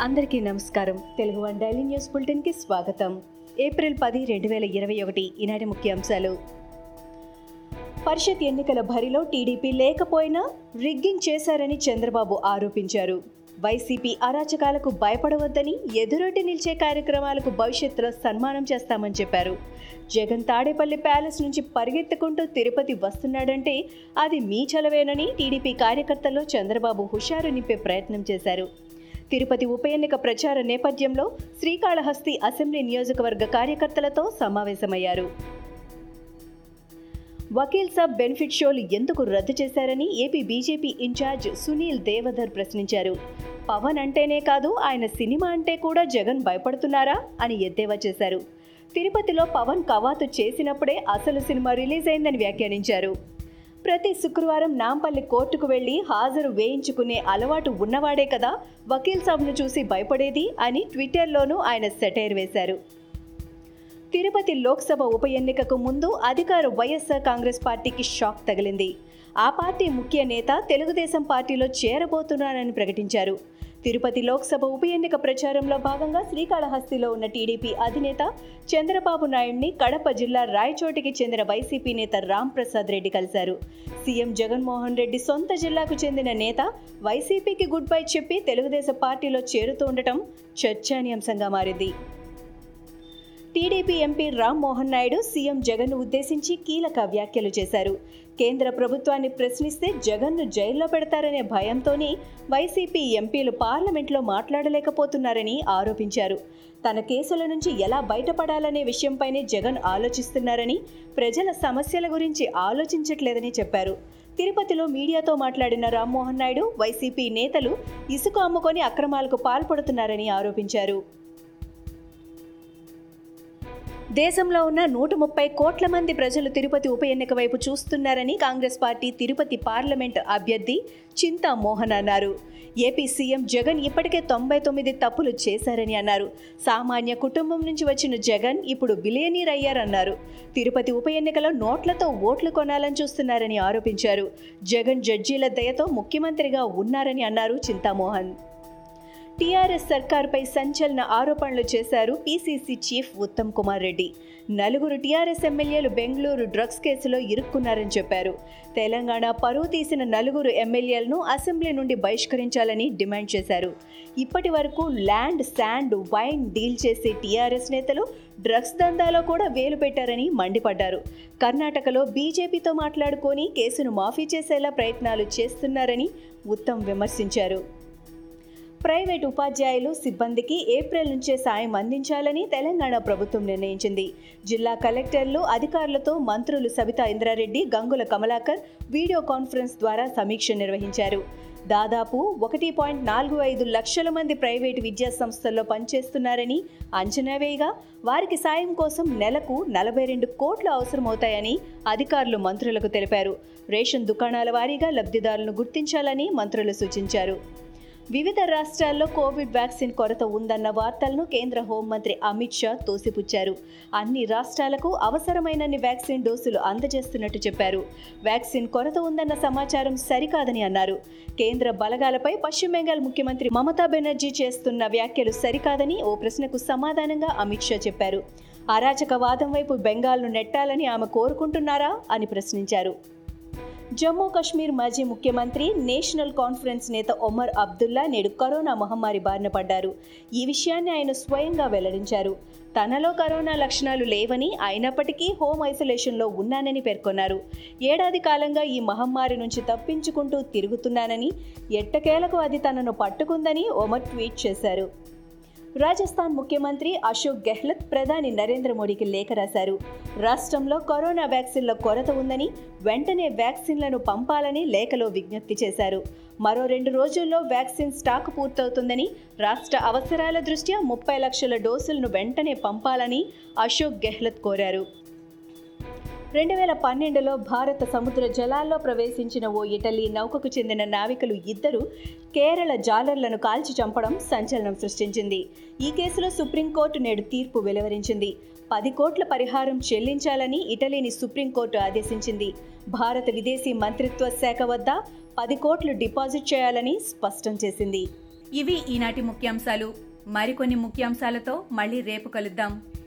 అందరికీ నమస్కారం. Telugu one daily news బులెటిన్కి స్వాగతం. ఏప్రిల్ పది రెండు వేల ఇరవై ఒకటి ఈనాటి ముఖ్యాంశాలు. పరిషత్ ఎన్నికల బరిలో టీడీపీ లేకపోయినా రిగ్గింగ్ చేశారని చంద్రబాబు ఆరోపించారు. వైసీపీ అరాచకాలకు భయపడవద్దని ఎదురొడ్డి నిలిచే కార్యక్రమాలకు భవిష్యత్తులో సన్మానం చేస్తామని చెప్పారు. జగన్ తాడేపల్లి ప్యాలెస్ నుంచి పరిగెత్తుకుంటూ తిరుపతి వస్తున్నాడంటే అది మీ చలవేనని టీడీపీ కార్యకర్తల్లో చంద్రబాబు హుషారు నింపే ప్రయత్నం చేశారు. తిరుపతి ఉప ఎన్నిక ప్రచార నేపథ్యంలో శ్రీకాళహస్తి అసెంబ్లీ నియోజకవర్గ కార్యకర్తలతో సమావేశమయ్యారు. వకీల్ సాబ్ బెనిఫిట్ షోలు ఎందుకు రద్దు చేశారని AP BJP incharge Sunil Deodhar ప్రశ్నించారు. పవన్ అంటేనే కాదు ఆయన సినిమా అంటే కూడా జగన్ భయపడుతున్నారా అని ఎద్దేవా చేశారు. తిరుపతిలో పవన్ కవాతు చేసినప్పుడే అసలు సినిమా రిలీజ్ అయిందని వ్యాఖ్యానించారు. ప్రతి శుక్రవారం నాంపల్లి కోర్టుకు వెళ్ళి హాజరు వేయించుకునే అలవాటు ఉన్నవాడే కదా? వకీల్ సాబ్ను చూసి భయపడేది అని ట్విట్టర్లోనూ ఆయన సెటైర్ వేశారు. తిరుపతి లోక్సభ ఉప ఎన్నికకు ముందు అధికార వైఎస్ఆర్ కాంగ్రెస్ పార్టీకి షాక్ తగిలింది. ఆ పార్టీ ముఖ్య నేత తెలుగుదేశం పార్టీలో చేరబోతున్నానని ప్రకటించారు. తిరుపతి లోక్సభ ఉప ఎన్నిక ప్రచారంలో భాగంగా శ్రీకాళహస్తిలో ఉన్న టీడీపీ అధినేత చంద్రబాబు నాయుడిని కడప జిల్లా రాయచోటికి చెందిన వైసీపీ నేత రామ్ ప్రసాద్ రెడ్డి కలిశారు. సీఎం జగన్మోహన్ రెడ్డి సొంత జిల్లాకు చెందిన నేత వైసీపీకి గుడ్ బై చెప్పి తెలుగుదేశం పార్టీలో చేరుతూ ఉండటం చర్చానీయాంశంగా మారింది. TDP MP Rammohan Naidu CM జగన్ను ఉద్దేశించి కీలక వ్యాఖ్యలు చేశారు. కేంద్ర ప్రభుత్వాన్ని ప్రశ్నిస్తే జగన్ను జైల్లో పెడతారనే భయంతోనే వైసీపీ ఎంపీలు పార్లమెంట్లో మాట్లాడలేకపోతున్నారని ఆరోపించారు. తన కేసుల నుంచి ఎలా బయటపడాలనే విషయంపైనే జగన్ ఆలోచిస్తున్నారని ప్రజల సమస్యల గురించి ఆలోచించట్లేదని చెప్పారు. తిరుపతిలో మీడియాతో మాట్లాడిన రామ్మోహన్ నాయుడు వైసీపీ నేతలు ఇసుక అమ్ముకొని అక్రమాలకు పాల్పడుతున్నారని ఆరోపించారు. దేశంలో ఉన్న నూట ముప్పై కోట్ల మంది ప్రజలు తిరుపతి ఉప ఎన్నిక వైపు చూస్తున్నారని కాంగ్రెస్ పార్టీ తిరుపతి పార్లమెంట్ అభ్యర్థి చింతా మోహన్ అన్నారు. ఏపీ సీఎం జగన్ ఇప్పటికే తొంభై తొమ్మిది తప్పులు చేశారని అన్నారు. సామాన్య కుటుంబం నుంచి వచ్చిన జగన్ ఇప్పుడు బిలియనీర్ అయ్యారన్నారు. తిరుపతి ఉప ఎన్నికలో నోట్లతో ఓట్లు కొనాలని చూస్తున్నారని ఆరోపించారు. జగన్ జడ్జీల దయతో ముఖ్యమంత్రిగా ఉన్నారని అన్నారు చింతామోహన్ టీఆర్ఎస్ సర్కార్పై సంచలన ఆరోపణలు చేశారు పీసీసీ చీఫ్ ఉత్తమ్ కుమార్ రెడ్డి. నలుగురు టీఆర్ఎస్ ఎమ్మెల్యేలు బెంగళూరు డ్రగ్స్ కేసులో ఇరుక్కున్నారని చెప్పారు. తెలంగాణ పరువు తీసిన నలుగురు ఎమ్మెల్యేలను అసెంబ్లీ నుండి బహిష్కరించాలని డిమాండ్ చేశారు. ఇప్పటి వరకు ల్యాండ్ శాండ్ వైన్ డీల్ చేసే టీఆర్ఎస్ నేతలు డ్రగ్స్ దందాలో కూడా వేలు పెట్టారని మండిపడ్డారు. కర్ణాటకలో బీజేపీతో మాట్లాడుకొని కేసును మాఫీ చేసేలా ప్రయత్నాలు చేస్తున్నారని ఉత్తమ్ విమర్శించారు. ప్రైవేట్ ఉపాధ్యాయులు సిబ్బందికి ఏప్రిల్ నుంచే సాయం అందించాలని తెలంగాణ ప్రభుత్వం నిర్ణయించింది. జిల్లా కలెక్టర్లు అధికారులతో మంత్రులు సబితా ఇంద్రారెడ్డి గంగుల కమలాకర్ వీడియో కాన్ఫరెన్స్ ద్వారా సమీక్ష నిర్వహించారు. దాదాపు ఒకటి పాయింట్ నాలుగు ఐదు లక్షల మంది ప్రైవేటు విద్యా సంస్థల్లో పనిచేస్తున్నారని అంచనా వేయగా వారికి సాయం కోసం నెలకు నలభై రెండు కోట్లు అవసరమవుతాయని అధికారులు మంత్రులకు తెలిపారు. రేషన్ దుకాణాల వారీగా లబ్ధిదారులను గుర్తించాలని మంత్రులు సూచించారు. వివిధ రాష్ట్రాల్లో కోవిడ్ వ్యాక్సిన్ కొరత ఉందన్న వార్తలను కేంద్ర హోంమంత్రి అమిత్ షా తోసిపుచ్చారు. అన్ని రాష్ట్రాలకు అవసరమైనన్ని వ్యాక్సిన్ డోసులు అందజేస్తున్నట్టు చెప్పారు. వ్యాక్సిన్ కొరత ఉందన్న సమాచారం సరికాదని అన్నారు. కేంద్ర బలగాలపై పశ్చిమ బెంగాల్ ముఖ్యమంత్రి మమతా బెనర్జీ చేస్తున్న వ్యాఖ్యలు సరికాదని ఓ ప్రశ్నకు సమాధానంగా అమిత్ షా చెప్పారు. అరాచకవాదం వైపు బెంగాల్ను నెట్టాలని ఆమె కోరుకుంటున్నారా అని ప్రశ్నించారు. జమ్మూ కశ్మీర్ మాజీ ముఖ్యమంత్రి నేషనల్ కాన్ఫరెన్స్ నేత ఒమర్ అబ్దుల్లా నేడు కరోనా మహమ్మారి బారిన పడ్డారు. ఈ విషయాన్ని ఆయన స్వయంగా వెల్లడించారు. తనలో కరోనా లక్షణాలు లేవని అయినప్పటికీ హోమ్ ఐసోలేషన్లో ఉన్నానని పేర్కొన్నారు. ఏడాది కాలంగా ఈ మహమ్మారి నుంచి తప్పించుకుంటూ తిరుగుతున్నానని ఎట్టకేలకు అది తనను పట్టుకుందని ఒమర్ ట్వీట్ చేశారు. రాజస్థాన్ ముఖ్యమంత్రి అశోక్ గెహ్లత్ ప్రధాని నరేంద్ర మోడీకి లేఖ రాశారు. రాష్ట్రంలో కరోనా వ్యాక్సిన్ల కొరత ఉందని వెంటనే వ్యాక్సిన్లను పంపాలని లేఖలో విజ్ఞప్తి చేశారు. మరో రెండు రోజుల్లో వ్యాక్సిన్ స్టాక్ పూర్తవుతుందని రాష్ట్ర అవసరాల దృష్ట్యా ముప్పై లక్షల డోసులను వెంటనే పంపాలని అశోక్ గెహ్లత్ కోరారు. రెండు వేల పన్నెండులో భారత సముద్ర జలాల్లో ప్రవేశించిన ఓ ఇటలీ నౌకకు చెందిన నావికులు ఇద్దరు కేరళ జాలర్లను కాల్చి చంపడం సంచలనం సృష్టించింది. ఈ కేసులో సుప్రీంకోర్టు నేడు తీర్పు వెలువరించింది. పది కోట్ల పరిహారం చెల్లించాలని ఇటలీని సుప్రీంకోర్టు ఆదేశించింది. భారత విదేశీ మంత్రిత్వ శాఖ వద్ద పది కోట్లు డిపాజిట్ చేయాలని స్పష్టం చేసింది. ఇవి ఈనాటి ముఖ్యాంశాలు. మరికొన్ని ముఖ్యాంశాలతో మళ్ళీ రేపు కలుద్దాం.